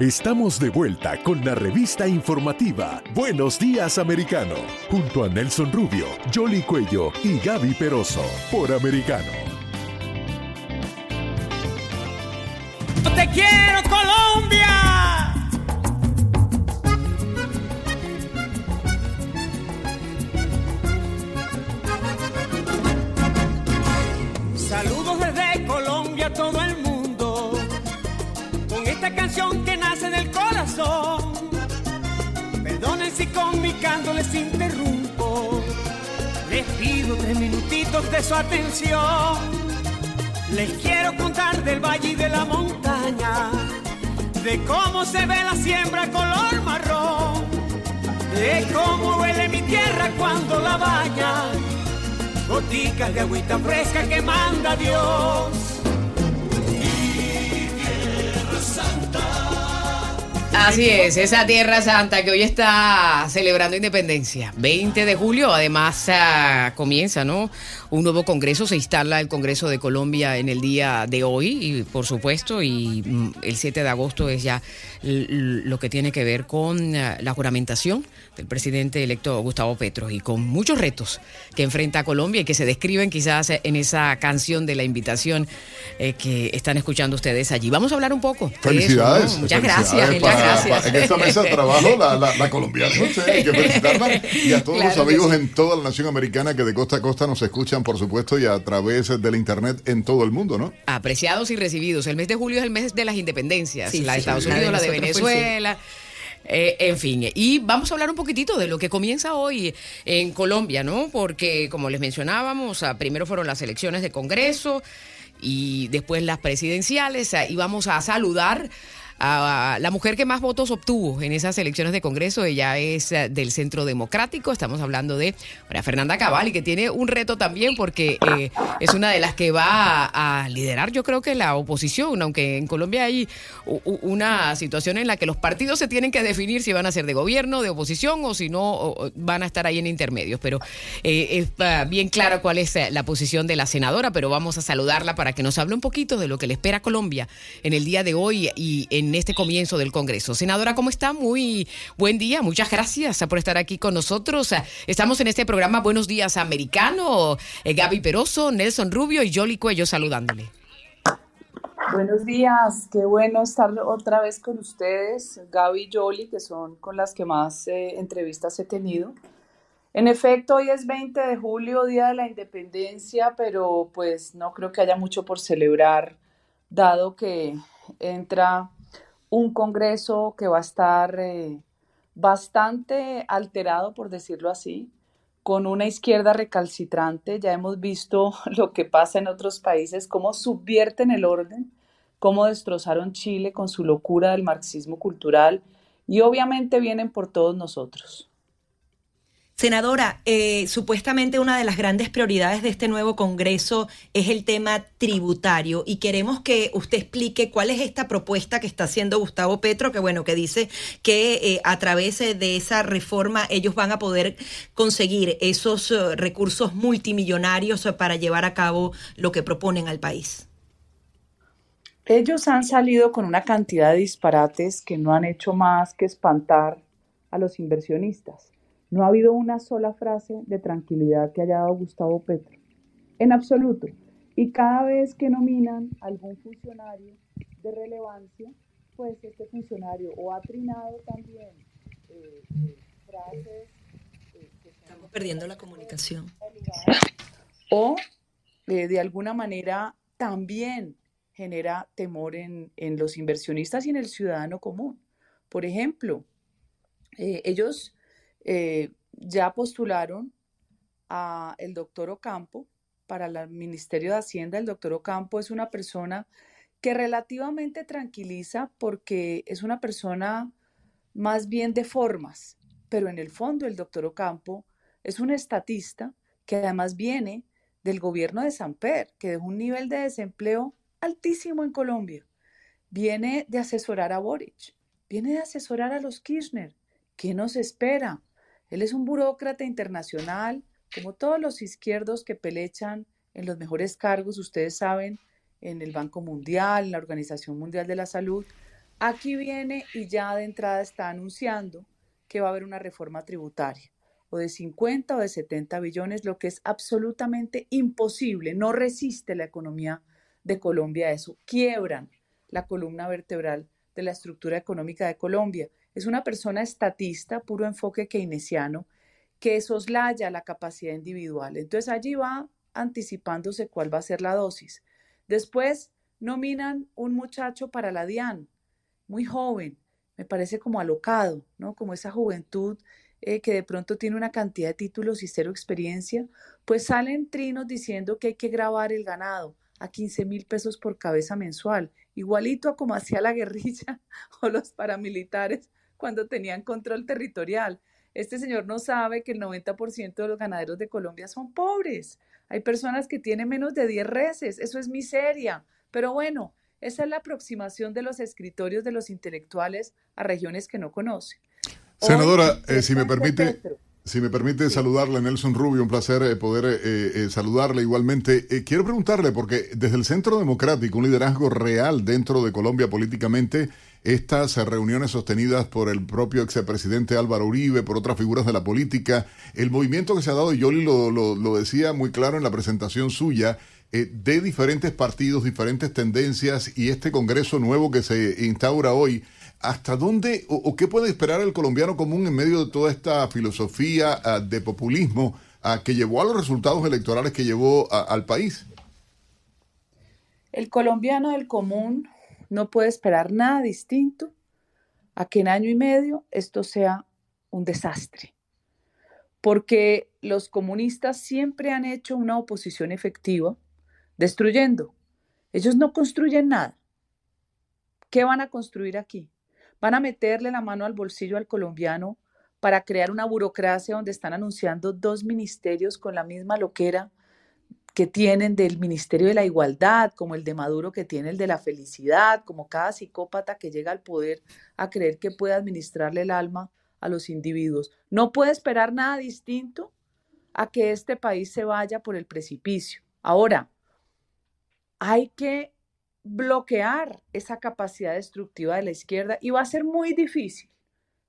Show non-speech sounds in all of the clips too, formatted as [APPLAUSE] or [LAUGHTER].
Estamos de vuelta con la revista informativa Buenos Días Americano, junto a Nelson Rubio, Jolly Cuello y Gaby Peroso, por Americano. ¡Te quiero, Colombia! Saludos desde Colombia a todo el mundo, con esta canción corazón. Perdonen si con mi canto les interrumpo, les pido tres minutitos de su atención. Les quiero contar del valle y de la montaña, de cómo se ve la siembra color marrón, de cómo huele mi tierra cuando la baña, goticas de agüita fresca que manda Dios. Así es, esa Tierra Santa que hoy está celebrando independencia. 20 de julio, además ah, comienza, ¿no? Un nuevo congreso, se instala el Congreso de Colombia en el día de hoy, y por supuesto, y mm, el 7 de agosto es ya lo que tiene que ver con ah, la juramentación del presidente electo Gustavo Petro y con muchos retos que enfrenta Colombia y que se describen quizás en esa canción de la invitación eh, que están escuchando ustedes allí. Vamos a hablar un poco. de eso, ¿no? Felicidades. Muchas felicidades gracias, muchas para- gracias. para- en esta mesa de [LAUGHS] trabajo, la, la, la colombiana, no sé, hay que felicitarla. Y a todos Claro los amigos sí. en toda la nación americana que de costa a costa nos escuchan, por supuesto, y a través del internet en todo el mundo, ¿no? Apreciados y recibidos. El mes de julio es el mes de las independencias. Sí, la de sí. Estados Unidos, la de Venezuela. eh, en fin, y vamos a hablar un poquitito de lo que comienza hoy en Colombia, ¿no? Porque, como les mencionábamos, ah, primero fueron las elecciones de Congreso y después las presidenciales, ah, y vamos a saludar a la mujer que más votos obtuvo en esas elecciones de Congreso. Ella es eh, del Centro Democrático. Estamos hablando de María Fernanda Cabal y que tiene un reto también porque eh, es una de las que va a, liderar, yo creo que la oposición, aunque en Colombia hay una situación en la que los partidos se tienen que definir si van a ser de gobierno, de oposición o si no van a estar ahí en intermedios. Pero eh, es ah, bien claro cuál es eh, la posición de la senadora, pero vamos a saludarla para que nos hable un poquito de lo que le espera Colombia en el día de hoy y en este comienzo del Congreso. Senadora, ¿cómo está? Muy buen día, muchas gracias por estar aquí con nosotros. Estamos en este programa Buenos Días Americano. Eh, Gaby Peroso, Nelson Rubio y Jolly Cuello saludándole. Buenos días, qué bueno estar otra vez con ustedes, Gaby y Yoli, que son con las que más eh, entrevistas he tenido. En efecto, hoy es 20 de julio, Día de la Independencia, pero pues no creo que haya mucho por celebrar, dado que entra un Congreso que va a estar eh, bastante alterado, por decirlo así, con una izquierda recalcitrante. Ya hemos visto [LAUGHS] lo que pasa en otros países, cómo subvierten el orden, cómo destrozaron Chile con su locura del marxismo cultural y obviamente vienen por todos nosotros. Senadora, eh, supuestamente una de las grandes prioridades de este nuevo Congreso es el tema tributario y queremos que usted explique cuál es esta propuesta que está haciendo Gustavo Petro, que bueno, que dice que eh, a través de esa reforma ellos van a poder conseguir esos eh, recursos multimillonarios para llevar a cabo lo que proponen al país. Ellos han salido con una cantidad de disparates que no han hecho más que espantar a los inversionistas. No ha habido una sola frase de tranquilidad que haya dado Gustavo Petro, en absoluto. Y cada vez que nominan a algún funcionario de relevancia, pues este funcionario o ha trinado también eh, eh, frases eh, que Estamos perdiendo la comunicación. o de alguna manera también genera temor en, en los inversionistas y en el ciudadano común. Por ejemplo, ellos eh, ya postularon a el doctor Ocampo para el Ministerio de Hacienda. El doctor Ocampo es una persona que relativamente tranquiliza porque es una persona más bien de formas, pero en el fondo el doctor Ocampo es un estatista que además viene del gobierno de Samper, que dejó un nivel de desempleo altísimo en Colombia. Viene de asesorar a Boric, viene de asesorar a los Kirchner. ¿Qué nos espera? Él es un burócrata internacional, como todos los izquierdos que pelechan en los mejores cargos, ustedes saben, en el Banco Mundial, en la Organización Mundial de la Salud. Aquí viene y ya de entrada está anunciando que va a haber una reforma tributaria o de 50 o de 70 billones, lo que es absolutamente imposible. No resiste la economía de Colombia eso. Quiebran la columna vertebral de la estructura económica de Colombia. Es una persona estatista, puro enfoque keynesiano, que soslaya la capacidad individual. Entonces allí va anticipándose cuál va a ser la dosis. Después nominan un muchacho para la DIAN, muy joven, me parece como alocado, ¿no? Como esa juventud eh, que de pronto tiene una cantidad de títulos y cero experiencia, pues salen trinos diciendo que hay que grabar el ganado a 15 mil pesos por cabeza mensual, igualito a como hacía la guerrilla [LAUGHS] o los paramilitares cuando tenían control territorial. Este señor no sabe que el 90% de los ganaderos de Colombia son pobres. Hay personas que tienen menos de 10 reses, eso es miseria. Pero bueno, esa es la aproximación de los escritorios de los intelectuales a regiones que no conocen. Senadora, eh, si me permite... Si me permite saludarle, Nelson Rubio, un placer eh, poder eh, saludarle igualmente. quiero preguntarle, porque desde el Centro Democrático, un liderazgo real dentro de Colombia políticamente, estas reuniones sostenidas por el propio expresidente Álvaro Uribe, por otras figuras de la política, el movimiento que se ha dado, y Yoli lo, lo, decía muy claro en la presentación suya, eh, de diferentes partidos, diferentes tendencias y este Congreso nuevo que se instaura hoy, ¿hasta dónde o, qué puede esperar el colombiano común en medio de toda esta filosofía ah, de populismo ah, que llevó a los resultados electorales que llevó al país? El colombiano del común no puede esperar nada distinto a que en año y medio esto sea un desastre. Porque los comunistas siempre han hecho una oposición efectiva, destruyendo. Ellos no construyen nada. ¿Qué van a construir aquí? Van a meterle la mano al bolsillo al colombiano para crear una burocracia donde están anunciando dos ministerios con la misma loquera que tienen del Ministerio de la Igualdad, como el de Maduro que tiene el de la felicidad, como cada psicópata que llega al poder a creer que puede administrarle el alma a los individuos. No puede esperar nada distinto a que este país se vaya por el precipicio. Ahora, hay que bloquear esa capacidad destructiva de la izquierda y va a ser muy difícil,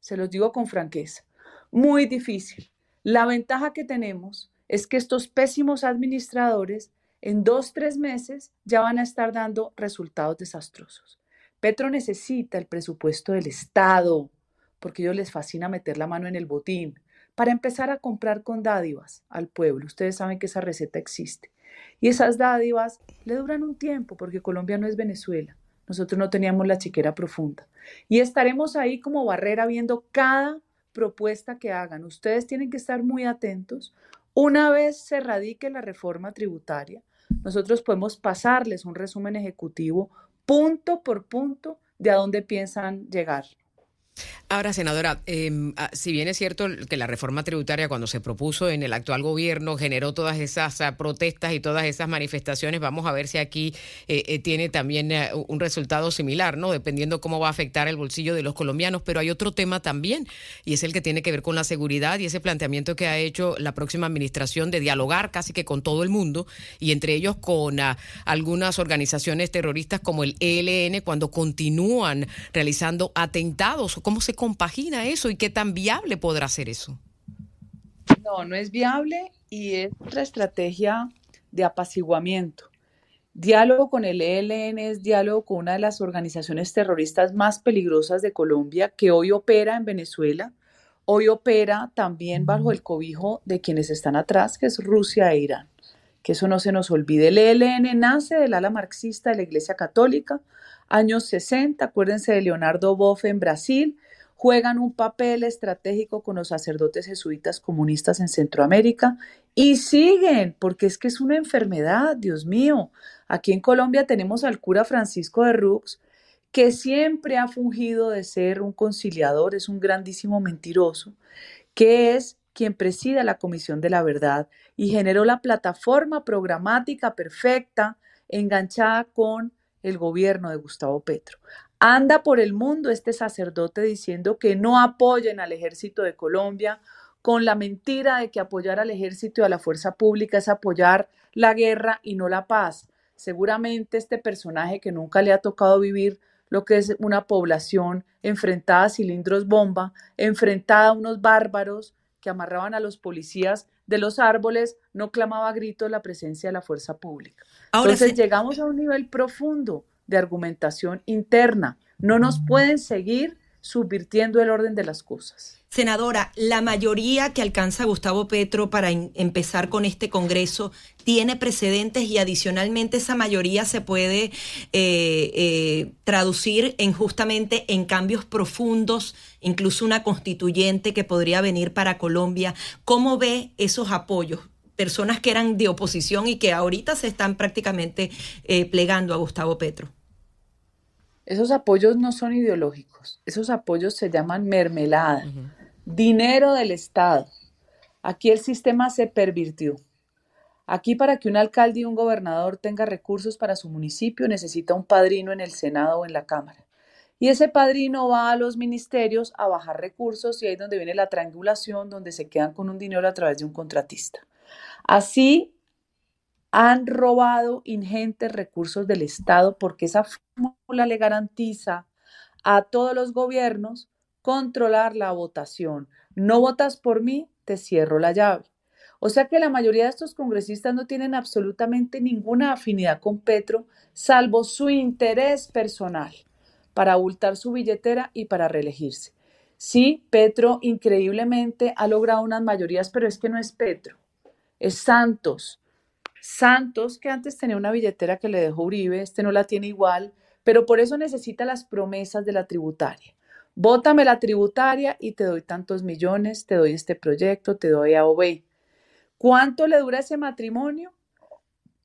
se los digo con franqueza, muy difícil. La ventaja que tenemos es que estos pésimos administradores en dos, tres meses ya van a estar dando resultados desastrosos. Petro necesita el presupuesto del Estado, porque a ellos les fascina meter la mano en el botín, para empezar a comprar con dádivas al pueblo. Ustedes saben que esa receta existe. Y esas dádivas le duran un tiempo, porque Colombia no es Venezuela. Nosotros no teníamos la chiquera profunda. Y estaremos ahí como barrera viendo cada propuesta que hagan. Ustedes tienen que estar muy atentos una vez se radique la reforma tributaria, nosotros podemos pasarles un resumen ejecutivo punto por punto de a dónde piensan llegar. Ahora, senadora, em, ah, si bien es cierto que la reforma tributaria cuando se propuso en el actual gobierno generó todas esas ah, protestas y todas esas manifestaciones, vamos a ver si aquí eh, eh, tiene también eh, un resultado similar, ¿no? Dependiendo cómo va a afectar el bolsillo de los colombianos. Pero hay otro tema también, y es el que tiene que ver con la seguridad y ese planteamiento que ha hecho la próxima administración de dialogar casi que con todo el mundo y entre ellos con ah, algunas organizaciones terroristas como el ELN cuando continúan realizando atentados ¿Cómo se compagina eso y qué tan viable podrá ser eso? No, no es viable y es otra estrategia de apaciguamiento. Diálogo con el ELN es diálogo con una de las organizaciones terroristas más peligrosas de Colombia que hoy opera en Venezuela. Hoy opera también bajo el cobijo de quienes están atrás, que es Rusia e Irán. Que eso no se nos olvide. El ELN nace del ala marxista de la Iglesia Católica, años 60, acuérdense de Leonardo Boff en Brasil, juegan un papel estratégico con los sacerdotes jesuitas comunistas en Centroamérica Y siguen, porque es que es una enfermedad, Dios mío. Aquí en Colombia tenemos al cura Francisco de Rux, que siempre ha fungido de ser un conciliador, es un grandísimo mentiroso, que es quien preside la Comisión de la Verdad y generó la plataforma programática perfecta enganchada con el gobierno de Gustavo Petro. Anda por el mundo este sacerdote diciendo que no apoyen al ejército de Colombia con la mentira de que apoyar al ejército y a la fuerza pública es apoyar la guerra y no la paz. Seguramente este personaje que nunca le ha tocado vivir lo que es una población enfrentada a cilindros bomba, enfrentada a unos bárbaros que amarraban a los policías de los árboles, no clamaba a gritos la presencia de la fuerza pública. Entonces llegamos a un nivel profundo de argumentación interna. No nos pueden seguir subvirtiendo el orden de las cosas. Senadora, la mayoría que alcanza Gustavo Petro para empezar con este Congreso tiene precedentes y adicionalmente esa mayoría se puede eh, eh, traducir en justamente en cambios profundos, incluso una constituyente que podría venir para Colombia. ¿Cómo ve esos apoyos? Personas que eran de oposición y que ahorita se están prácticamente eh, plegando a Gustavo Petro. Esos apoyos no son ideológicos, esos apoyos se llaman mermelada, dinero del Estado. Aquí el sistema se pervirtió. Aquí para que un alcalde y un gobernador tenga recursos para su municipio necesita un padrino en el Senado o en la Cámara. Y ese padrino va a los ministerios a bajar recursos y ahí es donde viene la triangulación, donde se quedan con un dinero a través de un contratista. Así han robado ingentes recursos del Estado porque esa fórmula le garantiza a todos los gobiernos controlar la votación. No votas por mí, te cierro la llave. O sea que la mayoría de estos congresistas no tienen absolutamente ninguna afinidad con Petro, salvo su interés personal para abultar su billetera y para reelegirse. Sí, Petro increíblemente ha logrado unas mayorías, pero es que no es Petro, es Santos. Santos, que antes tenía una billetera que le dejó Uribe, este no la tiene igual, pero por eso necesita las promesas de la tributaria. Bótame la tributaria y te doy tantos millones, te doy este proyecto, te doy a OBEI. ¿Cuánto le dura ese matrimonio?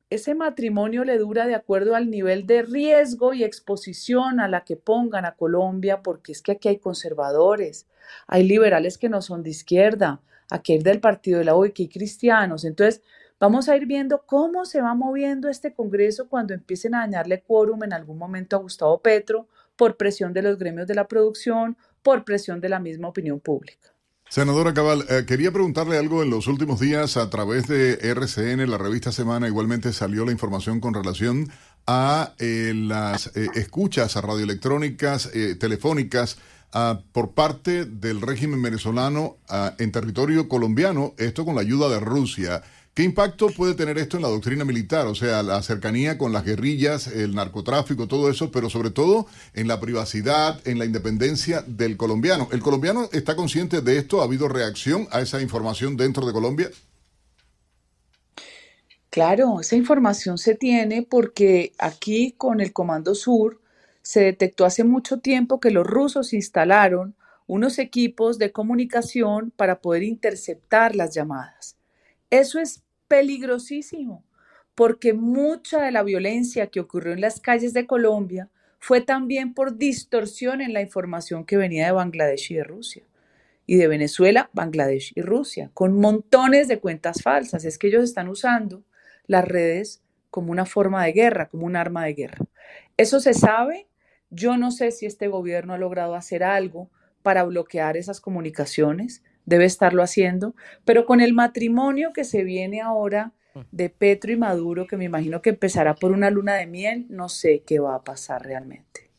Ese matrimonio le dura de acuerdo al nivel de riesgo y exposición a la que pongan a Colombia, porque es que aquí hay conservadores, hay liberales que no son de izquierda, aquí hay del partido de la OI que hay cristianos. Entonces, vamos a ir viendo cómo se va moviendo este Congreso cuando empiecen a dañarle quórum en algún momento a Gustavo Petro por presión de los gremios de la producción, por presión de la misma opinión pública. Senadora Cabal, eh, quería preguntarle algo en los últimos días a través de RCN, la revista Semana, igualmente salió la información con relación a eh, las eh, escuchas a radioelectrónicas, telefónicas, por parte del régimen venezolano en territorio colombiano, esto con la ayuda de Rusia. ¿Qué impacto puede tener esto en la doctrina militar? O sea, la cercanía con las guerrillas, el narcotráfico, todo eso, pero sobre todo en la privacidad, en la independencia del colombiano. ¿El colombiano está consciente de esto? ¿Ha habido reacción a esa información dentro de Colombia? Claro, esa información se tiene porque aquí con el Comando Sur se detectó hace mucho tiempo que los rusos instalaron unos equipos de comunicación para poder interceptar las llamadas. Eso es peligrosísimo, porque mucha de la violencia que ocurrió en las calles de Colombia fue también por distorsión en la información que venía de Bangladesh y de Rusia. Y de Venezuela, Bangladesh y Rusia, con montones de cuentas falsas. Es que ellos están usando las redes como una forma de guerra, como un arma de guerra. Eso se sabe. Yo no sé si este gobierno ha logrado hacer algo para bloquear esas comunicaciones debe estarlo haciendo, pero con el matrimonio que se viene ahora de Petro y Maduro, que me imagino que empezará por una luna de miel, no sé qué va a pasar realmente.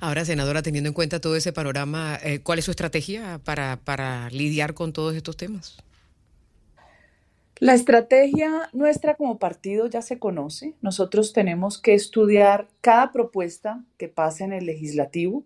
Ahora, senadora, teniendo en cuenta todo ese panorama, eh, ¿cuál es su estrategia para, para lidiar con todos estos temas? La estrategia nuestra como partido ya se conoce. Nosotros tenemos que estudiar cada propuesta que pase en el legislativo.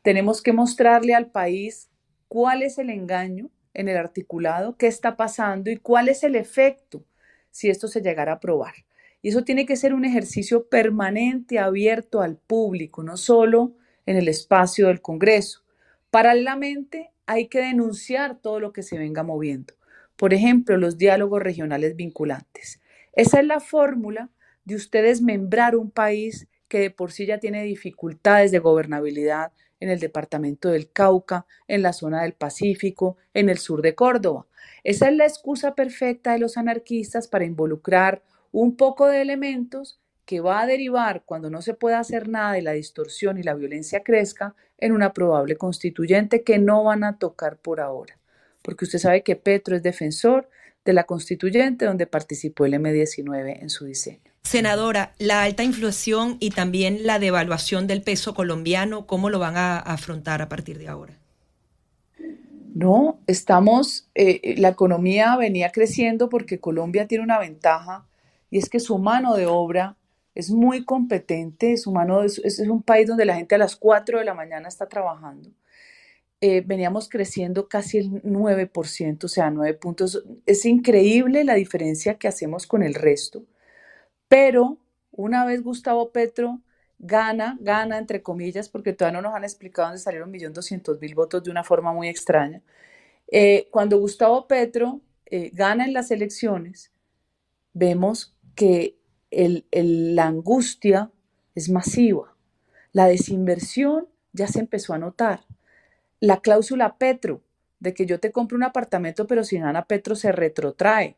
Tenemos que mostrarle al país cuál es el engaño, en el articulado qué está pasando y cuál es el efecto si esto se llegara a aprobar. Y eso tiene que ser un ejercicio permanente, abierto al público, no solo en el espacio del Congreso. Paralelamente, hay que denunciar todo lo que se venga moviendo, Por ejemplo, los diálogos regionales vinculantes. Esa es la fórmula de ustedes membrar un país que de por sí ya tiene dificultades de gobernabilidad en el departamento del Cauca, en la zona del Pacífico, en el sur de Córdoba. Esa es la excusa perfecta de los anarquistas para involucrar un poco de elementos que va a derivar cuando no se pueda hacer nada y la distorsión y la violencia crezca en una probable constituyente que no van a tocar por ahora. Porque usted sabe que Petro es defensor de la constituyente donde participó el M19 en su diseño. Senadora, la alta inflación y también la devaluación del peso colombiano, ¿cómo lo van a afrontar a partir de ahora? No, estamos, eh, la economía venía creciendo porque Colombia tiene una ventaja y es que su mano de obra es muy competente, su mano es, es un país donde la gente a las 4 de la mañana está trabajando. Eh, veníamos creciendo casi el 9%, o sea, 9 puntos. Es increíble la diferencia que hacemos con el resto. Pero una vez Gustavo Petro gana, gana entre comillas, porque todavía no nos han explicado dónde salieron 1.200.000 votos de una forma muy extraña. Eh, cuando Gustavo Petro eh, gana en las elecciones, vemos que la angustia es masiva. La desinversión ya se empezó a notar. La cláusula Petro, de que yo te compro un apartamento, pero sin Ana Petro se retrotrae.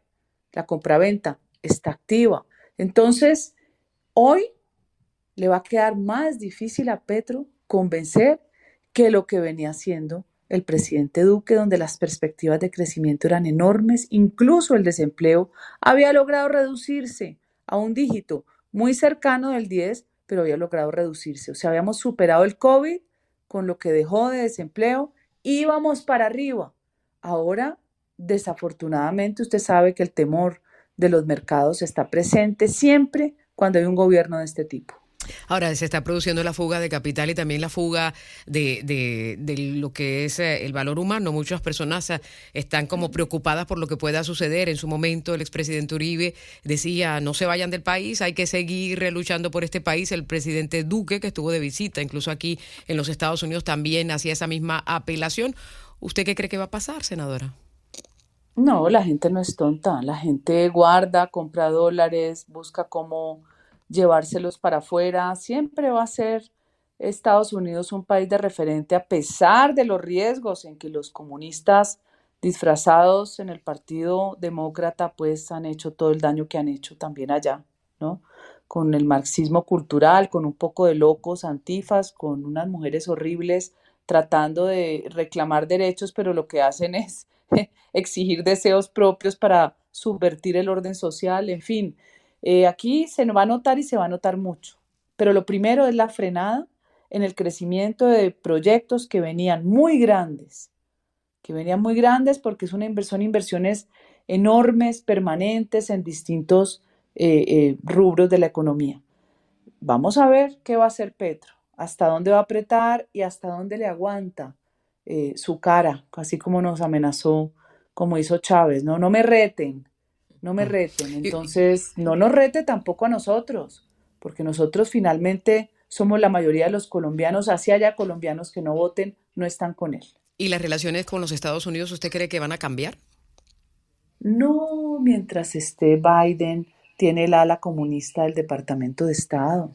La compraventa está activa. Entonces, hoy le va a quedar más difícil a Petro convencer que lo que venía haciendo el presidente Duque, donde las perspectivas de crecimiento eran enormes, incluso el desempleo había logrado reducirse a un dígito muy cercano del 10, pero había logrado reducirse. O sea, habíamos superado el COVID con lo que dejó de desempleo, íbamos para arriba. Ahora, desafortunadamente, usted sabe que el temor de los mercados está presente siempre cuando hay un gobierno de este tipo. Ahora se está produciendo la fuga de capital y también la fuga de, lo que es eh, el valor humano. Muchas personas eh, están como preocupadas por lo que pueda suceder. En su momento el expresidente Uribe decía no se vayan del país, hay que seguir luchando por este país. El presidente Duque, que estuvo de visita, incluso aquí en los Estados Unidos, también hacía esa misma apelación. ¿Usted qué cree que va a pasar, senadora? No, la gente no es tonta, la gente guarda, compra dólares, busca cómo llevárselos para afuera. Siempre va a ser Estados Unidos un país de referente a pesar de los riesgos en que los comunistas disfrazados en el Partido Demócrata pues han hecho todo el daño que han hecho también allá, ¿no? Con el marxismo cultural, con un poco de locos antifas, con unas mujeres horribles tratando de reclamar derechos, pero lo que hacen es [LAUGHS] exigir deseos propios para subvertir el orden social, en fin. Eh, aquí se va a notar y se va a notar mucho, pero lo primero es la frenada en el crecimiento de proyectos que venían muy grandes, que venían muy grandes porque es una inversión, inversiones enormes, permanentes en distintos eh, eh, rubros de la economía. Vamos a ver qué va a hacer Petro, hasta dónde va a apretar y hasta dónde le aguanta eh, su cara, así como nos amenazó, como hizo Chávez, ¿no? No me reten, no me mm. reten. Entonces, no nos rete tampoco a nosotros, porque nosotros finalmente somos la mayoría de los colombianos, así haya colombianos que no voten, no están con él. ¿Y las relaciones con los Estados Unidos usted cree que van a cambiar? No, mientras esté Biden, tiene el ala comunista del Departamento de Estado.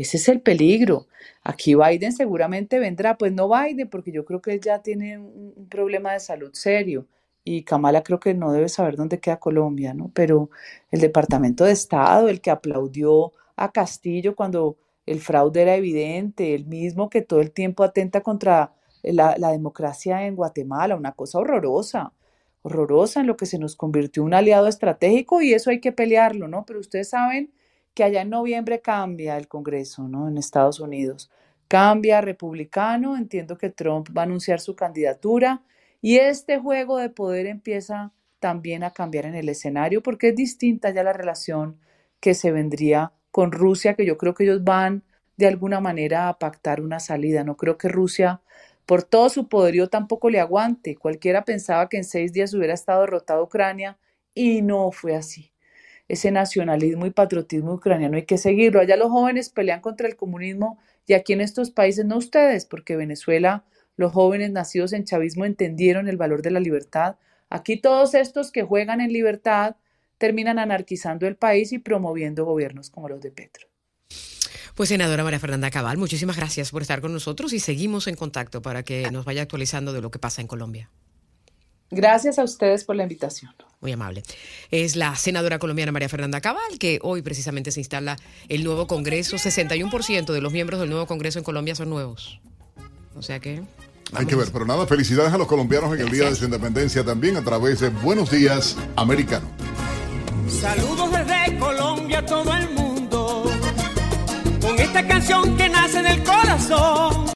Ese es el peligro. Aquí Biden seguramente vendrá, pues no Biden, porque yo creo que él ya tiene un, problema de salud serio y Kamala creo que no debe saber dónde queda Colombia, ¿no? Pero el Departamento de Estado, el que aplaudió a Castillo cuando el fraude era evidente, el mismo que todo el tiempo atenta contra la, la democracia en Guatemala, una cosa horrorosa, horrorosa en lo que se nos convirtió un aliado estratégico y eso hay que pelearlo, ¿no? Pero ustedes saben que allá en noviembre cambia el Congreso, ¿no? En Estados Unidos. Cambia republicano, entiendo que Trump va a anunciar su candidatura y este juego de poder empieza también a cambiar en el escenario porque es distinta ya la relación que se vendría con Rusia, que yo creo que ellos van de alguna manera a pactar una salida. No creo que Rusia, por todo su poderío, tampoco le aguante. Cualquiera pensaba que en seis días hubiera estado derrotada Ucrania y no fue así ese nacionalismo y patriotismo ucraniano hay que seguirlo. Allá los jóvenes pelean contra el comunismo y aquí en estos países no ustedes, porque Venezuela, los jóvenes nacidos en chavismo entendieron el valor de la libertad. Aquí todos estos que juegan en libertad terminan anarquizando el país y promoviendo gobiernos como los de Petro. Pues senadora María Fernanda Cabal, muchísimas gracias por estar con nosotros y seguimos en contacto para que nos vaya actualizando de lo que pasa en Colombia. Gracias a ustedes por la invitación. Muy amable. Es la senadora colombiana María Fernanda Cabal, que hoy precisamente se instala el nuevo Congreso. 61% de los miembros del nuevo Congreso en Colombia son nuevos. O sea que... Hay que ver, pero nada, felicidades a los colombianos en el Día de su Independencia también a través de Buenos Días Americano. Saludos desde Colombia a todo el mundo, con esta canción que nace del corazón.